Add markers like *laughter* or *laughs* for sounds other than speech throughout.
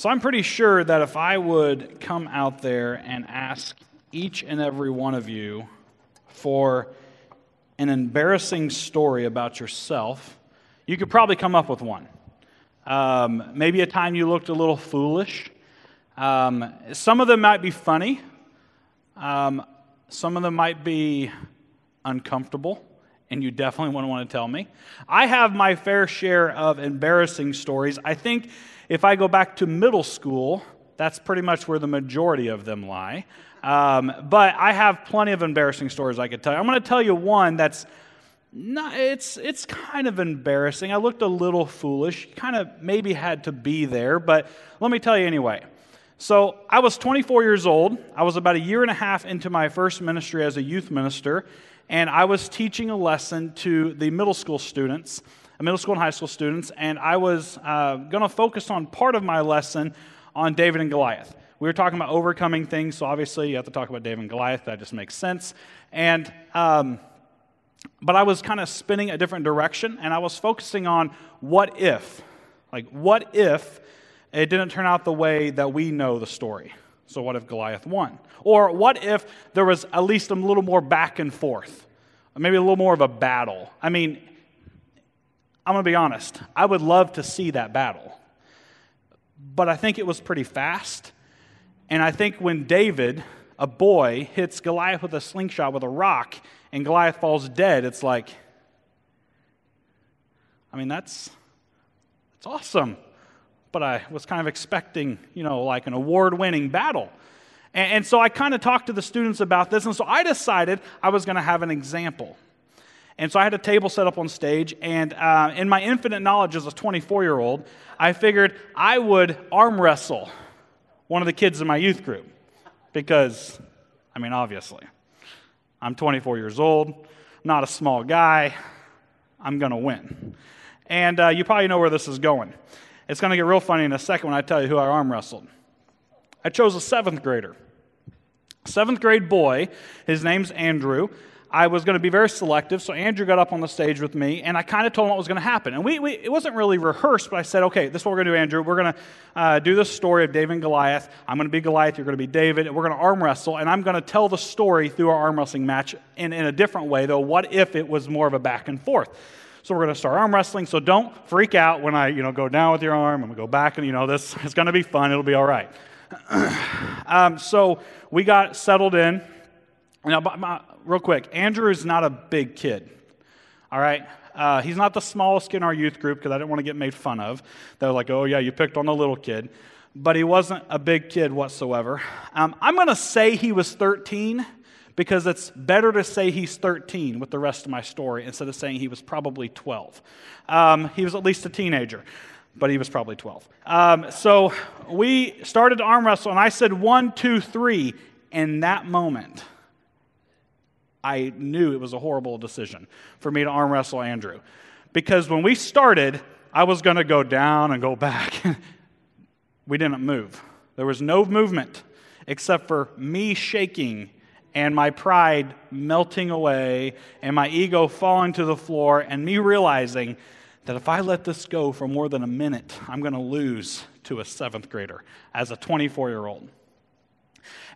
So I'm pretty sure that if I would come out there and ask each and every one of you for an embarrassing story about yourself, you could probably come up with one. Um, maybe a time you looked a little foolish. Um, some of them might be funny. Um, some of them might be uncomfortable, and you definitely wouldn't want to tell me. I have my fair share of embarrassing stories. I think if I go back to middle school, that's pretty much where the majority of them lie. Um, but I have plenty of embarrassing stories I could tell you. I'm going to tell you one that's not, it's, it's kind of embarrassing. I looked a little foolish, kind of maybe had to be there, but let me tell you anyway. So I was 24 years old. I was about a year and a half into my first ministry as a youth minister, and I was teaching a lesson to the middle school students, uh, middle school and high school students, and I was uh, going to focus on part of my lesson on David and Goliath. We were talking about overcoming things, so obviously you have to talk about David and Goliath. That just makes sense. And um, but I was kind of spinning a different direction, and I was focusing on what if, like what if it didn't turn out the way that we know the story. So what if Goliath won? Or what if there was at least a little more back and forth? Maybe a little more of a battle. I mean, I'm going to be honest. I would love to see that battle. But I think it was pretty fast. And I think when David, a boy, hits Goliath with a slingshot with a rock and Goliath falls dead, it's like, I mean, that's, that's awesome. But I was kind of expecting, you know, like an award winning battle. And, and, so I kind of talked to the students about this. And so I decided I was going to have an example. And so I had a table set up on stage. And uh, in my infinite knowledge as a 24 year old, I figured I would arm wrestle one of the kids in my youth group. Because, I mean, obviously. I'm 24 years old, not a small guy. I'm going to win. And uh, you probably know where this is going. It's going to get real funny in a second when I tell you who I arm wrestled. I chose a seventh grader. Seventh grade boy, his name's Andrew. I was going to be very selective, so Andrew got up on the stage with me, and I kind of told him what was going to happen. And we, we, it wasn't really rehearsed, but I said, okay, this is what we're going to do, Andrew. We're going to uh, do this story of David and Goliath. I'm going to be Goliath, you're going to be David, and we're going to arm wrestle, and I'm going to tell the story through our arm wrestling match in, in a different way, though. What if it was more of a back and forth? So we're going to start arm wrestling, so don't freak out when I you know, go down with your arm and we go back, and you know, this is going to be fun. It'll be all right. *clears throat* um, so we got settled in. Now, my, real quick, Andrew is not a big kid. All right? Uh, he's not the smallest in our youth group because I didn't want to get made fun of. They're like, oh, yeah, you picked on the little kid. But he wasn't a big kid whatsoever. Um, I'm going to say he was 13 because it's better to say he's 13 with the rest of my story instead of saying he was probably 12. Um, he was at least a teenager, but he was probably 12. Um, so we started to arm wrestle, and I said one, two, three. In that moment, I knew it was a horrible decision for me to arm wrestle Andrew. Because when we started, I was going to go down and go back. *laughs* we didn't move. There was no movement except for me shaking and my pride melting away and my ego falling to the floor and me realizing that if I let this go for more than a minute, I'm going to lose to a seventh grader as a 24 year old.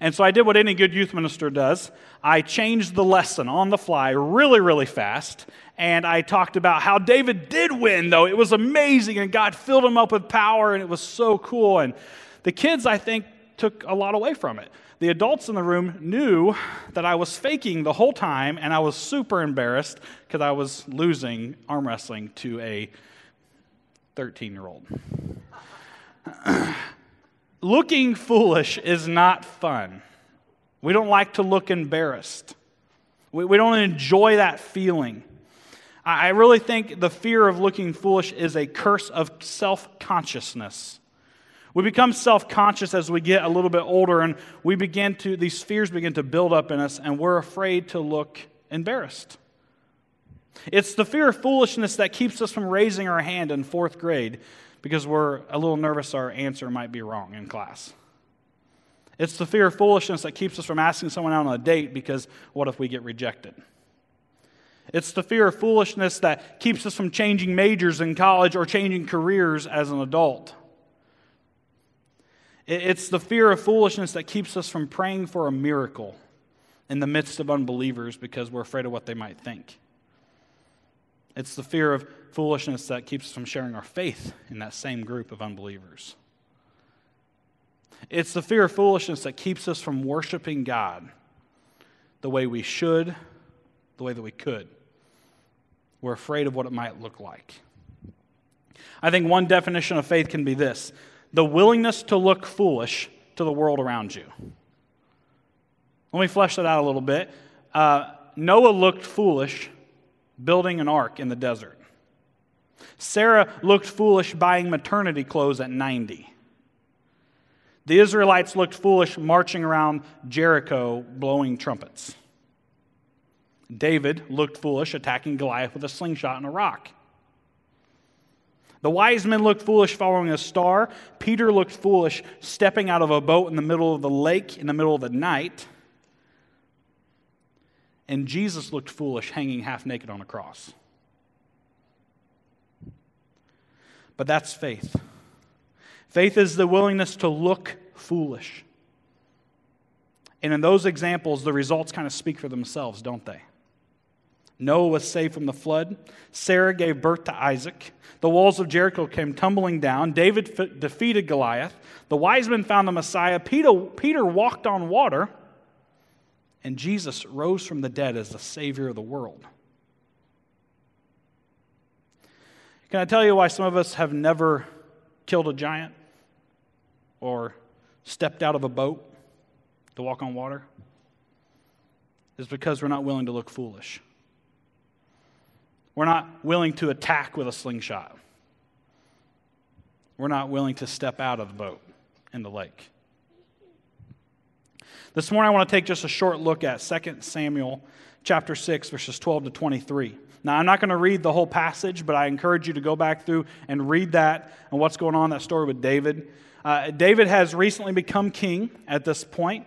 And so I did what any good youth minister does. I changed the lesson on the fly really, really fast. And I talked about how David did win, though. It was amazing, and God filled him up with power, and it was so cool. And the kids, I think, took a lot away from it. The adults in the room knew that I was faking the whole time, and I was super embarrassed because I was losing arm wrestling to a 13 year old. *clears throat* looking foolish is not fun. We don't like to look embarrassed. We, we don't enjoy that feeling. I, I really think the fear of looking foolish is a curse of self consciousness. We become self conscious as we get a little bit older, and we begin to, these fears begin to build up in us, and we're afraid to look embarrassed. It's the fear of foolishness that keeps us from raising our hand in fourth grade because we're a little nervous our answer might be wrong in class. It's the fear of foolishness that keeps us from asking someone out on a date because what if we get rejected? It's the fear of foolishness that keeps us from changing majors in college or changing careers as an adult. It's the fear of foolishness that keeps us from praying for a miracle in the midst of unbelievers because we're afraid of what they might think. It's the fear of foolishness that keeps us from sharing our faith in that same group of unbelievers. It's the fear of foolishness that keeps us from worshiping God the way we should, the way that we could. We're afraid of what it might look like. I think one definition of faith can be this the willingness to look foolish to the world around you. Let me flesh that out a little bit. Uh, Noah looked foolish building an ark in the desert. Sarah looked foolish buying maternity clothes at 90. The Israelites looked foolish marching around Jericho blowing trumpets. David looked foolish attacking Goliath with a slingshot and a rock. The wise men looked foolish following a star. Peter looked foolish stepping out of a boat in the middle of the lake in the middle of the night. And Jesus looked foolish hanging half naked on a cross. But that's faith. Faith is the willingness to look foolish. And in those examples, the results kind of speak for themselves, don't they? Noah was saved from the flood. Sarah gave birth to Isaac. The walls of Jericho came tumbling down. David f- defeated Goliath. The wise men found the Messiah. Peter, Peter walked on water. And Jesus rose from the dead as the Savior of the world. Can I tell you why some of us have never killed a giant or stepped out of a boat to walk on water? Is because we're not willing to look foolish. We're not willing to attack with a slingshot. We're not willing to step out of the boat in the lake. This morning, I want to take just a short look at 2 Samuel chapter 6, verses 12 to 23. Now, I'm not going to read the whole passage, but I encourage you to go back through and read that and what's going on that story with David. Uh, David has recently become king at this point.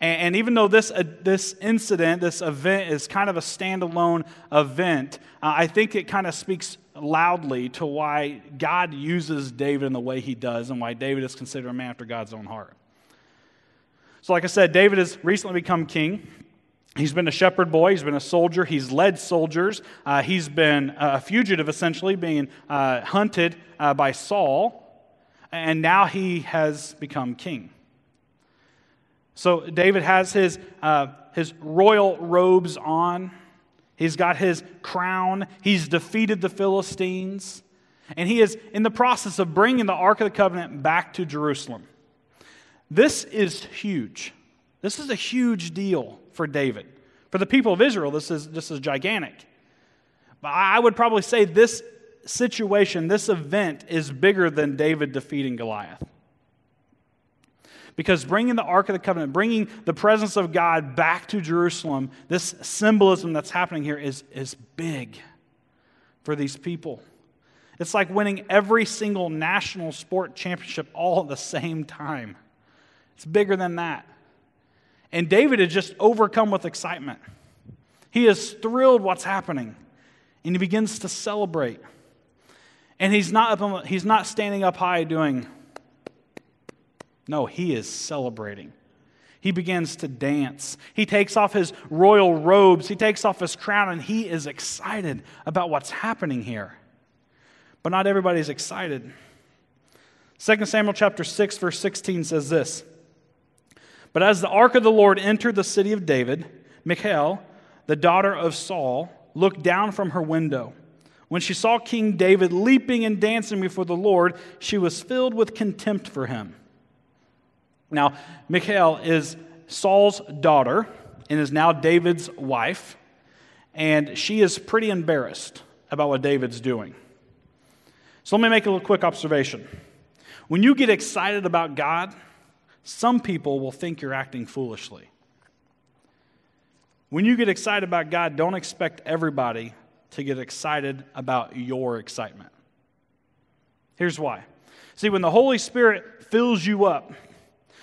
And, and even though this, uh, this incident, this event, is kind of a standalone event, uh, I think it kind of speaks loudly to why God uses David in the way he does and why David is considered a man after God's own heart. So, like I said, David has recently become king. He's been a shepherd boy. He's been a soldier. He's led soldiers. Uh, he's been a fugitive, essentially, being uh, hunted uh, by Saul. And now he has become king. So David has his, uh, his royal robes on, he's got his crown, he's defeated the Philistines, and he is in the process of bringing the Ark of the Covenant back to Jerusalem. This is huge. This is a huge deal for David. For the people of Israel, this is, this is gigantic. But I would probably say this situation, this event, is bigger than David defeating Goliath. Because bringing the Ark of the Covenant, bringing the presence of God back to Jerusalem, this symbolism that's happening here is, is big for these people. It's like winning every single national sport championship all at the same time. It's bigger than that. And David is just overcome with excitement. He is thrilled what's happening, and he begins to celebrate. And he's not, up. he's not standing up high doing, no, he is celebrating. He begins to dance. He takes off his royal robes, he takes off his crown, and he is excited about what's happening here. But not everybody's excited. 2 Samuel chapter 6 verse 16 says this. But as the ark of the Lord entered the city of David, Michal, the daughter of Saul, looked down from her window. When she saw King David leaping and dancing before the Lord, she was filled with contempt for him. Now, Michal is Saul's daughter and is now David's wife, and she is pretty embarrassed about what David's doing. So let me make a little quick observation. When you get excited about God, some people will think you're acting foolishly. When you get excited about God, don't expect everybody to get excited about your excitement. Here's why. See, when the Holy Spirit fills you up,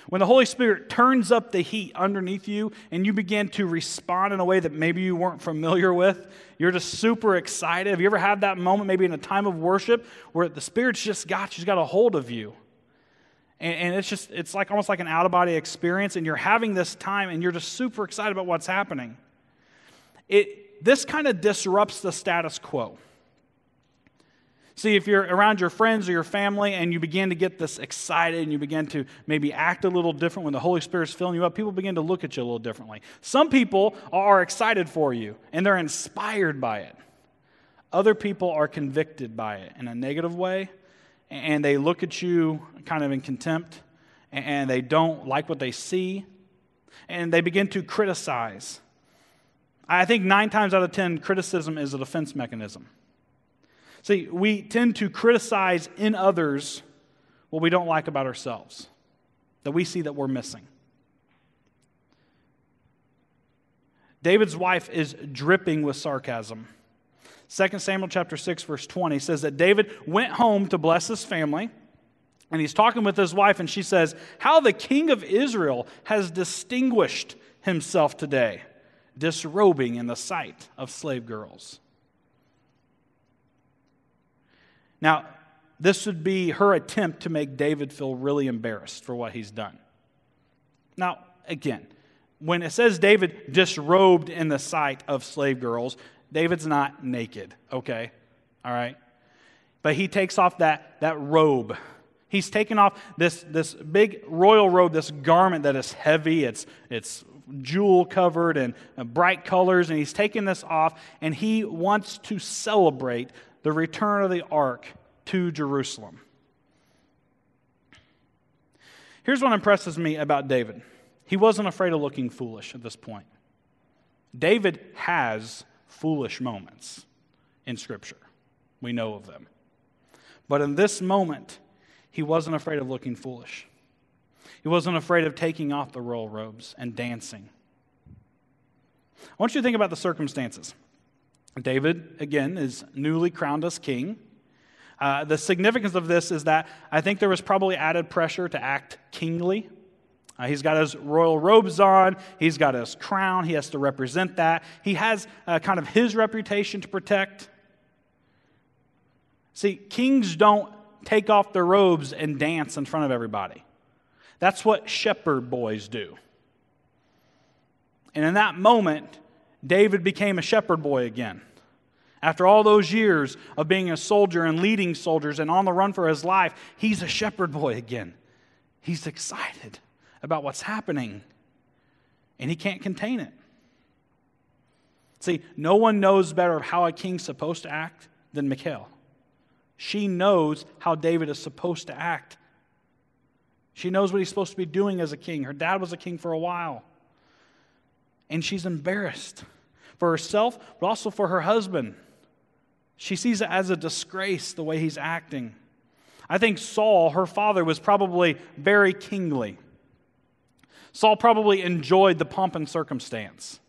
when the Holy Spirit turns up the heat underneath you and you begin to respond in a way that maybe you weren't familiar with, you're just super excited. Have you ever had that moment, maybe in a time of worship, where the Spirit's just got you, got a hold of you? and, and it's just, it's like almost like an out of body experience, and you're having this time and you're just super excited about what's happening. It, this kind of disrupts the status quo. See, if you're around your friends or your family and you begin to get this excited and you begin to maybe act a little different when the Holy Spirit's filling you up, people begin to look at you a little differently. Some people are excited for you and they're inspired by it. Other people are convicted by it in a negative way and they look at you kind of in contempt and they don't like what they see and they begin to criticize. I think nine times out of ten, criticism is a defense mechanism. See, we tend to criticize in others what we don't like about ourselves, that we see that we're missing. David's wife is dripping with sarcasm. 2 Samuel chapter 6 verse 20 says that David went home to bless his family and he's talking with his wife and she says, "How the king of Israel has distinguished himself today, disrobing in the sight of slave girls." Now, this would be her attempt to make David feel really embarrassed for what he's done. Now, again, when it says David disrobed in the sight of slave girls, David's not naked, okay? All right? But he takes off that, that robe. He's taken off this, this big royal robe, this garment that is heavy, it's, it's jewel covered and uh, bright colors, and he's taken this off, and he wants to celebrate the return of the ark to Jerusalem. Here's what impresses me about David he wasn't afraid of looking foolish at this point. David has foolish moments in Scripture, we know of them. But in this moment, he wasn't afraid of looking foolish. He wasn't afraid of taking off the royal robes and dancing. I want you to think about the circumstances. David, again, is newly crowned as king. Uh, the significance of this is that I think there was probably added pressure to act kingly. Uh, he's got his royal robes on, he's got his crown, he has to represent that. He has uh, kind of his reputation to protect. See, kings don't take off their robes and dance in front of everybody. That's what shepherd boys do. And in that moment, David became a shepherd boy again. After all those years of being a soldier and leading soldiers and on the run for his life, he's a shepherd boy again. He's excited about what's happening, and he can't contain it. See, no one knows better how a king's supposed to act than Michal. She knows how David is supposed to act. She knows what he's supposed to be doing as a king. Her dad was a king for a while. And she's embarrassed for herself, but also for her husband. She sees it as a disgrace the way he's acting. I think Saul, her father, was probably very kingly. Saul probably enjoyed the pomp and circumstance.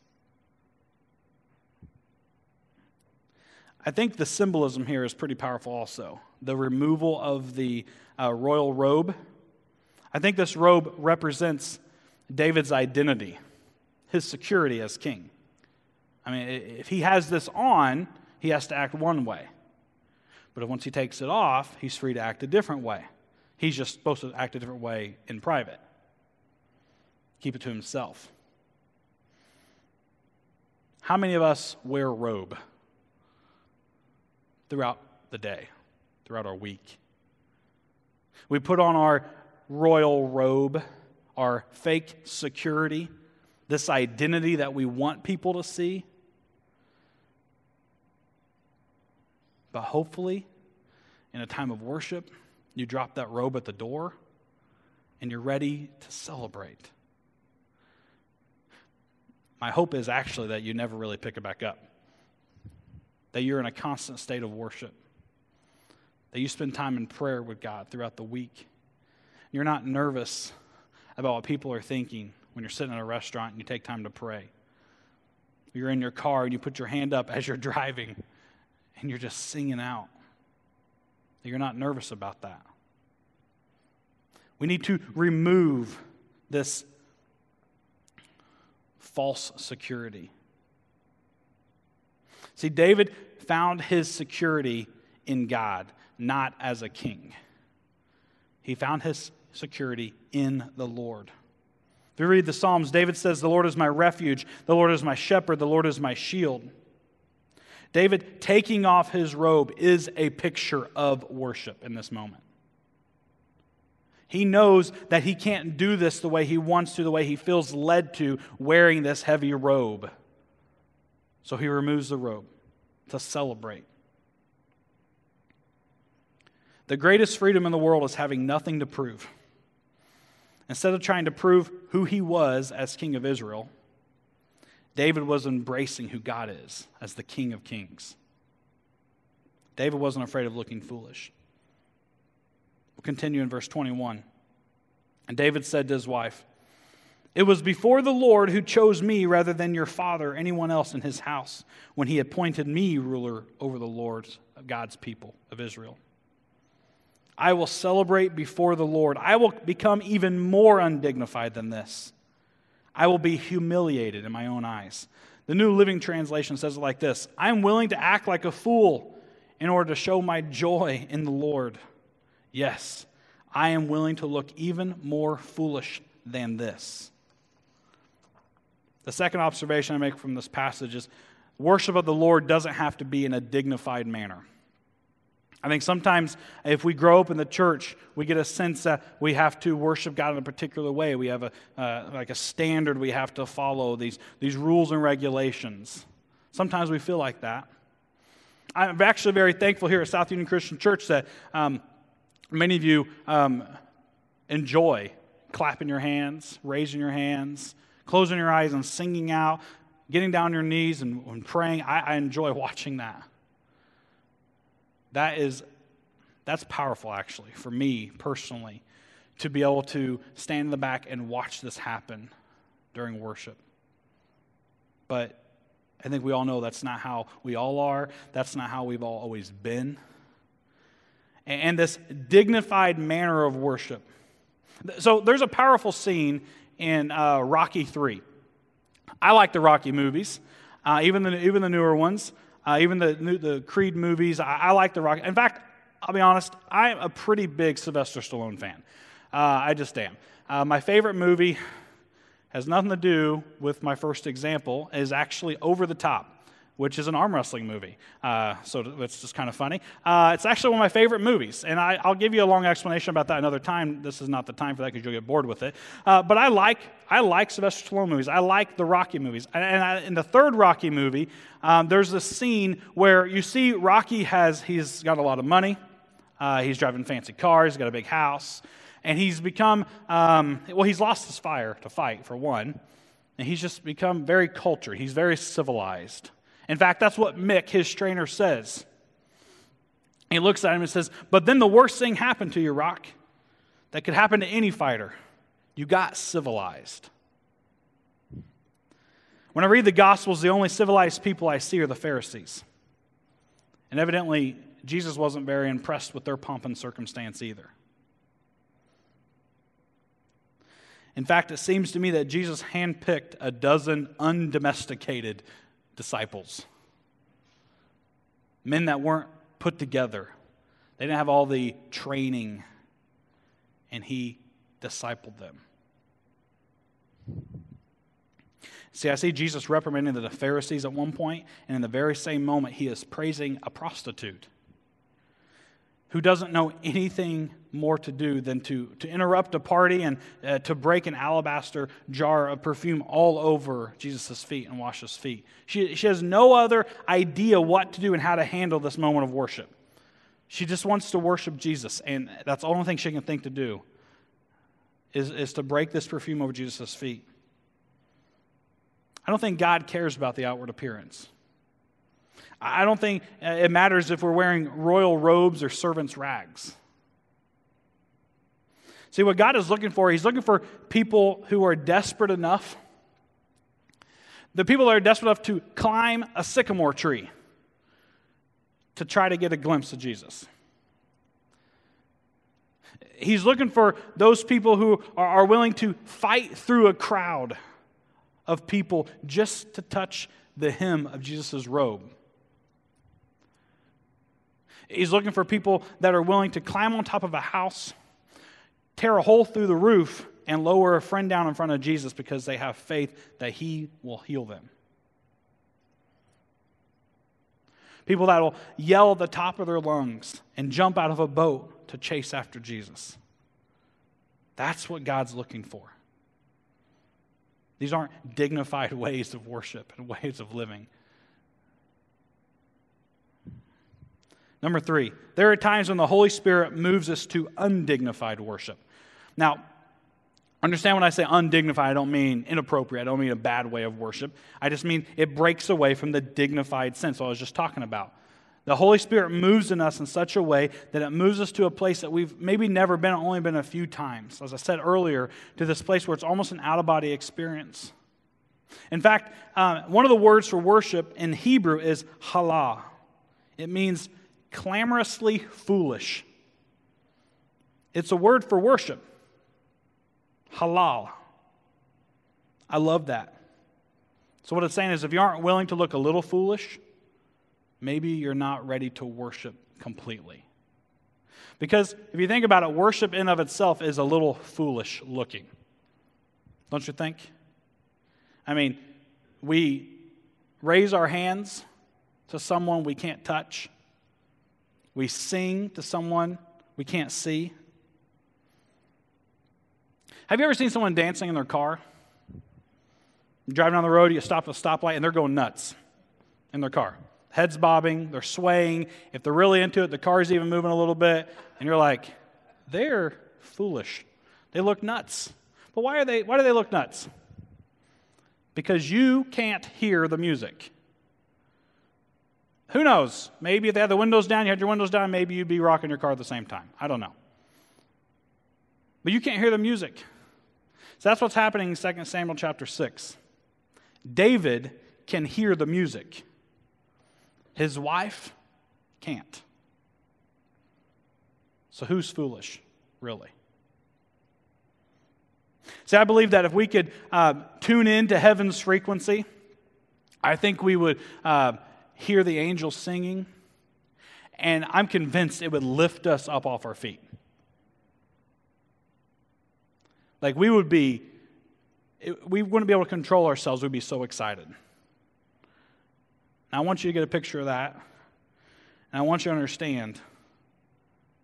I think the symbolism here is pretty powerful also. The removal of the uh, royal robe. I think this robe represents David's identity, his security as king. I mean, if he has this on, he has to act one way. But once he takes it off, he's free to act a different way. He's just supposed to act a different way in private. Keep it to himself. How many of us wear robe throughout the day, throughout our week? We put on our royal robe, our fake security, this identity that we want people to see. But hopefully, in a time of worship, you drop that robe at the door and you're ready to celebrate. My hope is actually that you never really pick it back up, that you're in a constant state of worship, that you spend time in prayer with God throughout the week. You're not nervous about what people are thinking when you're sitting in a restaurant and you take time to pray. You're in your car and you put your hand up as you're *laughs* driving and you're just singing out. You're not nervous about that. We need to remove this false security. See, David found his security in God, not as a king. He found his security in the Lord. If you read the Psalms, David says, The Lord is my refuge, the Lord is my shepherd, the Lord is my shield. David taking off his robe is a picture of worship in this moment. He knows that he can't do this the way he wants to, the way he feels led to, wearing this heavy robe. So he removes the robe to celebrate. The greatest freedom in the world is having nothing to prove. Instead of trying to prove who he was as king of Israel, David was embracing who God is as the king of kings. David wasn't afraid of looking foolish. We'll continue in verse 21. And David said to his wife, It was before the Lord who chose me rather than your father anyone else in his house when he appointed me ruler over the Lord's God's people of Israel. I will celebrate before the Lord. I will become even more undignified than this. I will be humiliated in my own eyes. The New Living Translation says it like this I am willing to act like a fool in order to show my joy in the Lord. Yes, I am willing to look even more foolish than this. The second observation I make from this passage is worship of the Lord doesn't have to be in a dignified manner. I think sometimes if we grow up in the church, we get a sense that we have to worship God in a particular way. We have a, uh, like a standard we have to follow, these, these rules and regulations. Sometimes we feel like that. I'm actually very thankful here at South Union Christian Church that um, Many of you um, enjoy clapping your hands, raising your hands, closing your eyes and singing out, getting down on your knees and, and praying. I, I enjoy *laughs* watching that. That is, that's powerful actually for me personally to be able to stand in the back and watch this happen during worship. But I think we all know that's not how we all are. That's not how we've all always been and this dignified manner of worship. So there's a powerful scene in uh, Rocky 3. I like the Rocky movies, uh, even, the, even the newer ones, uh, even the, the Creed movies. I, I, like the Rocky. In fact, I'll be honest, I'm a pretty big Sylvester Stallone fan. Uh, I just am. Uh, my favorite movie has nothing to do with my first example, is actually Over the Top which is an arm wrestling movie. Uh, so it's just kind of funny. Uh, it's actually one of my favorite movies, and I, will give you a long explanation about that another time. This is not the time for that because you'll get bored with it. Uh, but I like I like Sylvester Stallone movies. I like the Rocky movies. And, and I, in the third Rocky movie, um, there's a scene where you see Rocky has he's got a lot of money. Uh, he's driving fancy cars. He's got a big house. And he's become, um, well, he's lost his fire to fight, for one. And he's just become very cultured. He's very civilized. In fact, that's what Mick, his trainer, says. He looks at him and says, But then the worst thing happened to you, Rock, that could happen to any fighter. You got civilized. When I read the Gospels, the only civilized people I see are the Pharisees. And evidently, Jesus wasn't very impressed with their pomp and circumstance either. In fact, it seems to me that Jesus handpicked a dozen undomesticated disciples. Men that weren't put together, they didn't have all the training, and he discipled them. See, I see Jesus reprimanding the Pharisees at one point, and in the very same moment, he is praising a prostitute who doesn't know anything more to do than to, to interrupt a party and uh, to break an alabaster jar of perfume all over Jesus' feet and wash his feet. She, she has no other idea what to do and how to handle this moment of worship. She just wants to worship Jesus, and that's the only thing she can think to do is, is to break this perfume over Jesus' feet. I don't think God cares about the outward appearance. I don't think uh, it matters if we're wearing royal robes or servants' rags. See, what God is looking for, He's looking for people who are desperate enough, the people that are desperate enough to climb a sycamore tree to try to get a glimpse of Jesus. He's looking for those people who are, willing to fight through a crowd of people just to touch the hem of Jesus' robe. He's looking for people that are willing to climb on top of a house tear a hole through the roof and lower a friend down in front of Jesus because they have faith that he will heal them. People that will yell at the top of their lungs and jump out of a boat to chase after Jesus. That's what God's looking for. These aren't dignified *laughs* ways of worship and ways of living. Number three, there are times when the Holy Spirit moves us to undignified worship. Now, understand when I say undignified, I don't mean inappropriate. I don't mean a bad way of worship. I just mean it breaks away from the dignified sense I was just talking about. The Holy Spirit moves in us in such a way that it moves us to a place that we've maybe never been, only been a few times. As I said earlier, to this place where it's almost an out of body experience. In fact, uh, one of the words for worship in Hebrew is halal. It means clamorously foolish. It's a word for worship. Halal. I love that. So, what it's saying is if you aren't willing to look a little foolish, maybe you're not ready to worship completely. Because if you think about it, worship in of itself is a little foolish looking. Don't you think? I mean, we raise our hands to someone we can't touch. We sing to someone we can't see. Have you ever seen someone dancing in their car? You're driving down the road, you stop at a stoplight, and they're going nuts in their car. Heads bobbing, they're swaying. If they're really into it, the car's even moving a little bit. And you're like, they're foolish. They look nuts. But why, are they, why do they look nuts? Because you can't hear the music. Who knows? Maybe if they had the windows down, you had your windows down, maybe you'd be rocking your car at the same time. I don't know. But you can't hear the music. So that's what's happening in 2 Samuel chapter 6. David can hear the music, his wife can't. So who's foolish, really? See, I believe that if we could uh, tune in to heaven's frequency, I think we would uh, hear the angels singing, and I'm convinced it would lift us up off our feet. Like we would be, we wouldn't be able to control ourselves. We'd be so excited. Now, I want you to get a picture of that. And I want you to understand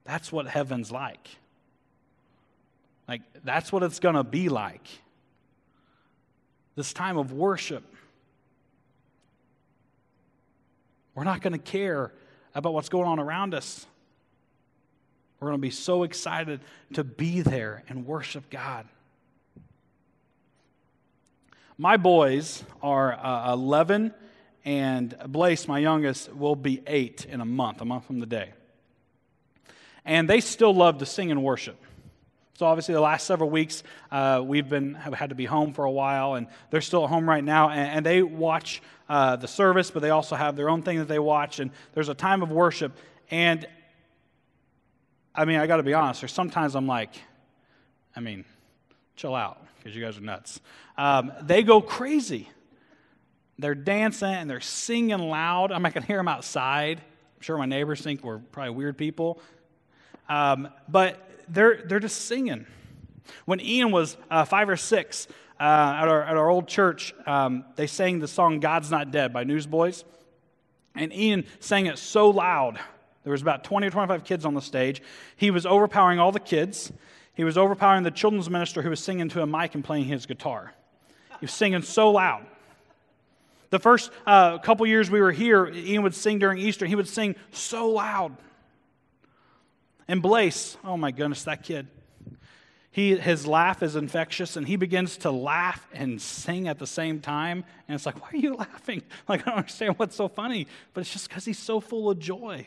that's what heaven's like. Like, that's what it's going to be like. This time of worship. We're not going to care about what's going on around us. We're going to be so excited to be there and worship God. My boys are uh, 11, and Blaise, my youngest, will be 8 in a month, a month from the day. And they still love to sing and worship. So obviously, the last several weeks uh, we've been have had to be home for a while, and they're still at home right now. And, and they watch uh, the service, but they also have their own thing that they watch. And there's a time of worship, and I mean, I got to be honest. There's sometimes I'm like, I mean, chill out because you guys are nuts. Um, they go crazy. They're dancing and they're singing loud. I'm not going to hear them outside. I'm sure my neighbors think we're probably weird people. Um, but they're, they're just singing. When Ian was uh, five or six uh, at, our, at our old church, um, they sang the song God's Not Dead by Newsboys. And Ian sang it so loud there was about 20 or 25 kids on the stage. He was overpowering all the kids. He was overpowering the children's minister who was singing to a mic and playing his guitar. He was singing so loud. The first uh, couple years we were here, Ian would sing during Easter. He would sing so loud. And Blaise, oh my goodness, that kid. He, his laugh is infectious, and he begins to laugh and sing at the same time. And it's like, why are you *laughs* laughing? Like, I don't understand what's so funny. But it's just because he's so full of joy.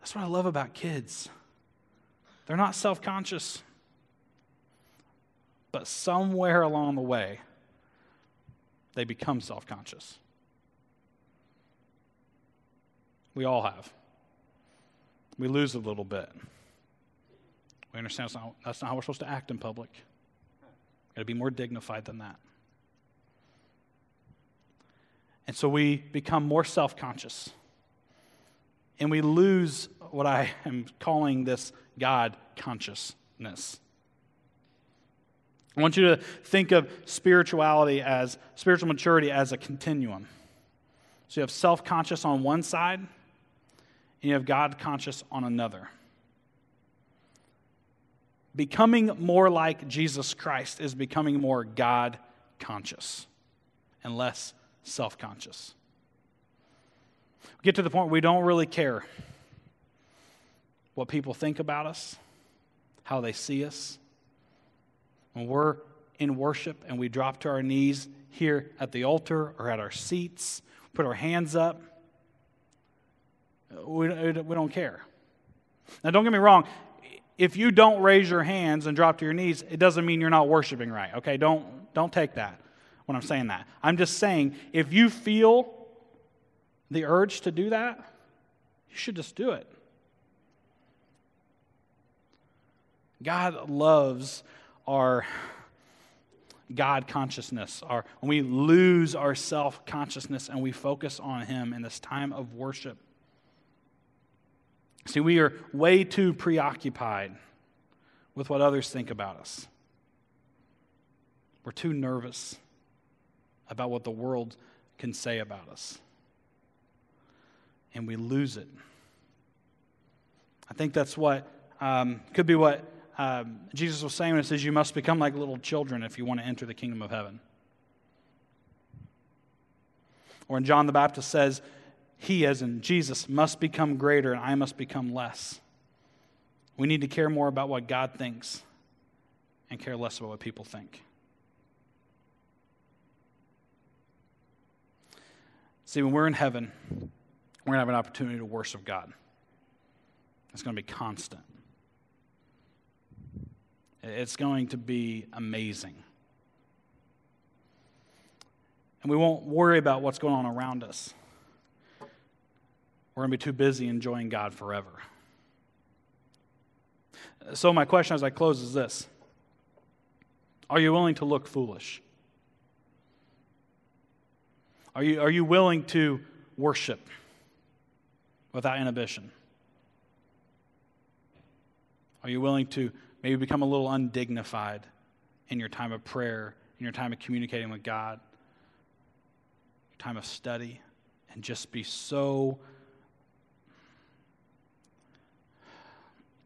That's what I love about kids. They're not self conscious. But somewhere along the way, they become self conscious. We all have. We lose a little bit. We understand that's not, that's not how we're supposed to act in public. Got to be more dignified than that. And so we become more self conscious and we lose what I am calling this God consciousness. I want you to think of spirituality as spiritual maturity as a continuum. So you have self conscious on one side, and you have God conscious on another. Becoming more like Jesus Christ is becoming more God conscious and less self conscious. We Get to the point where we don't really care what people think about us, how they see us. When we're in worship and we drop to our knees here at the altar or at our seats, put our hands up, we, we don't care. Now, don't get me wrong. If you don't raise your hands and drop to your knees, it doesn't mean you're not worshiping right. Okay, don't, don't take that when I'm saying that. I'm just saying if you feel the urge to do that, you should just do it. God loves our God consciousness, our, when we lose our self consciousness and we focus on Him in this time of worship. See, we are way too preoccupied with what others think about us. We're too nervous about what the world can say about us. And we lose it. I think that's what um, could be what um, Jesus was saying when it says, You must become like little children if you want to enter the kingdom of heaven. Or when John the Baptist says, He, as in Jesus, must become greater and I must become less. We need to care more about what God thinks and care less about what people think. See, when we're in heaven, we're going to have an opportunity to worship God. It's going to be constant. It's going to be amazing. And we won't worry about what's going on around us. We're going to be too busy enjoying God forever. So, my question as I close is this Are you willing to look foolish? Are you, are you willing to worship without inhibition? Are you willing to maybe become a little undignified in your time of prayer, in your time of communicating with God, your time of study, and just be so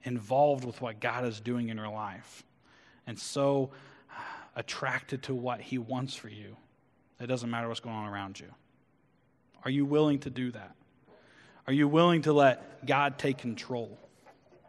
involved with what God is doing in your life and so uh, attracted to what He wants for you. It doesn't matter what's going on around you. Are you willing to do that? Are you willing to let God take control?